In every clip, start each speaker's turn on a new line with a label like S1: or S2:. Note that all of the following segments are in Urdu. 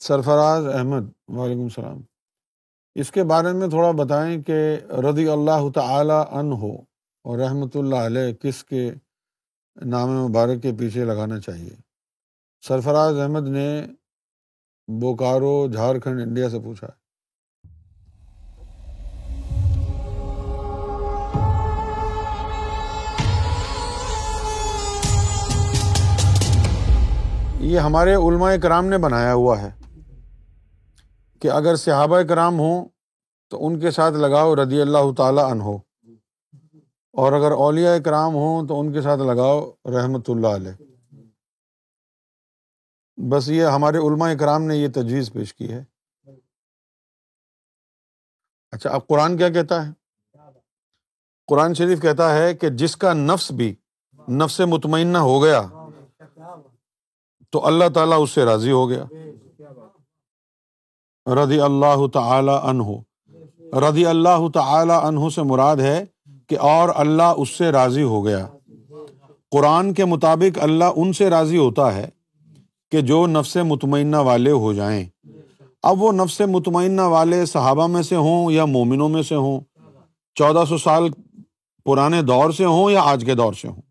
S1: سرفراز احمد، وعلیکم السلام۔ اس کے بارے میں تھوڑا بتائیں کہ رضی اللہ تعالی عنہ ہو اور رحمۃ اللہ علیہ کس کے نام مبارک کے پیچھے لگانا چاہیے؟ سرفراز احمد نے بوکارو، جھارکھنڈ، انڈیا سے پوچھا۔ ہے یہ ہمارے علماء کرام نے بنایا ہوا ہے۔ کہ اگر صحابہ کرام ہوں تو ان کے ساتھ لگاؤ رضی اللہ تعالیٰ عنہ۔ اور اگر اولیاء کرام ہوں تو ان کے ساتھ لگاؤ رحمۃ اللہ علیہ۔ بس یہ ہمارے علماء کرام نے یہ تجویز پیش کی ہے۔ اچھا اب قرآن کیا کہتا ہے؟ قرآن شریف کہتا ہے کہ جس کا نفس بھی نفس مطمئنہ ہو گیا تو اللہ تعالیٰ اس سے راضی ہو گیا۔ رضی اللہ تعالی عنہ۔ رضی اللہ تعالی عنہ سے مراد ہے کہ اور اللہ اس سے راضی ہو گیا۔ قرآن کے مطابق اللہ ان سے راضی ہوتا ہے کہ جو نفس مطمئنہ والے ہو جائیں۔ اب وہ نفس مطمئنہ والے صحابہ میں سے ہوں یا مومنوں میں سے ہوں، چودہ سو سال پرانے دور سے ہوں یا آج کے دور سے ہوں۔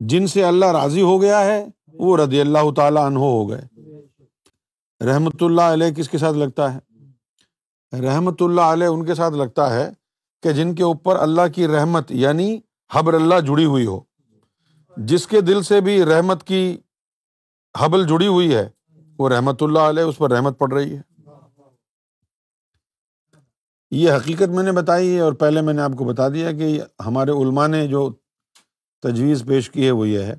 S1: جن سے اللہ راضی ہو گیا ہے، وہ رضی اللہ تعالیٰ عنہ ہو گئے۔ رحمۃ اللہ علیہ کس کے ساتھ لگتا ہے؟ رحمۃ اللہ علیہ ان کے ساتھ لگتا ہے کہ جن کے اوپر اللہ کی رحمت یعنی حبر اللہ جڑی ہوئی ہو۔ جس کے دل سے بھی رحمت کی حبل جڑی ہوئی ہے، وہ رحمت اللہ علیہ اس پر رحمت پڑ رہی ہے۔ یہ حقیقت میں نے بتائی ہے اور پہلے میں نے آپ کو بتا دیا کہ ہمارے علماء نے جو تجویز پیش کی ہے وہ یہ ہے۔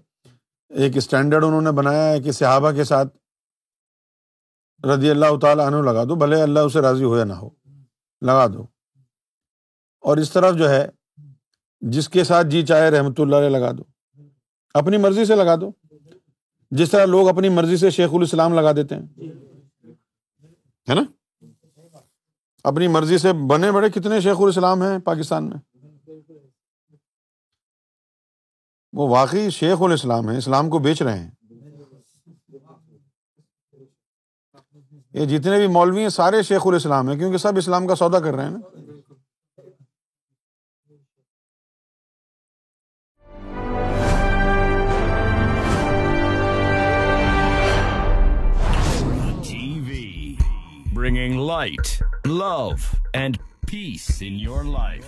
S1: ایک اسٹینڈرڈ انہوں نے بنایا ہے کہ صحابہ کے ساتھ رضی اللہ تعالیٰ عنہ لگا دو، بھلے اللہ اسے راضی ہو یا نہ ہو۔ لگا دو۔ اور اس طرف جو ہے، جس کے ساتھ جی چاہے رحمۃ اللہ علیہ لگا دو۔ اپنی مرضی سے لگا دو۔ جس طرح لوگ اپنی مرضی سے شیخ الاسلام لگا دیتے ہیں۔ ہے نا؟ اپنی مرضی سے بنے بڑے کتنے شیخ الاسلام ہیں پاکستان میں۔ وہ واقعی شیخ الاسلام ہے اسلام کو بیچ رہے ہیں۔ یہ جتنے بھی مولوی ہیں سارے شیخ الاسلام ہیں، کیونکہ سب اسلام کا سودا کر رہے ہیں نا۔
S2: Bringing light love and peace in your life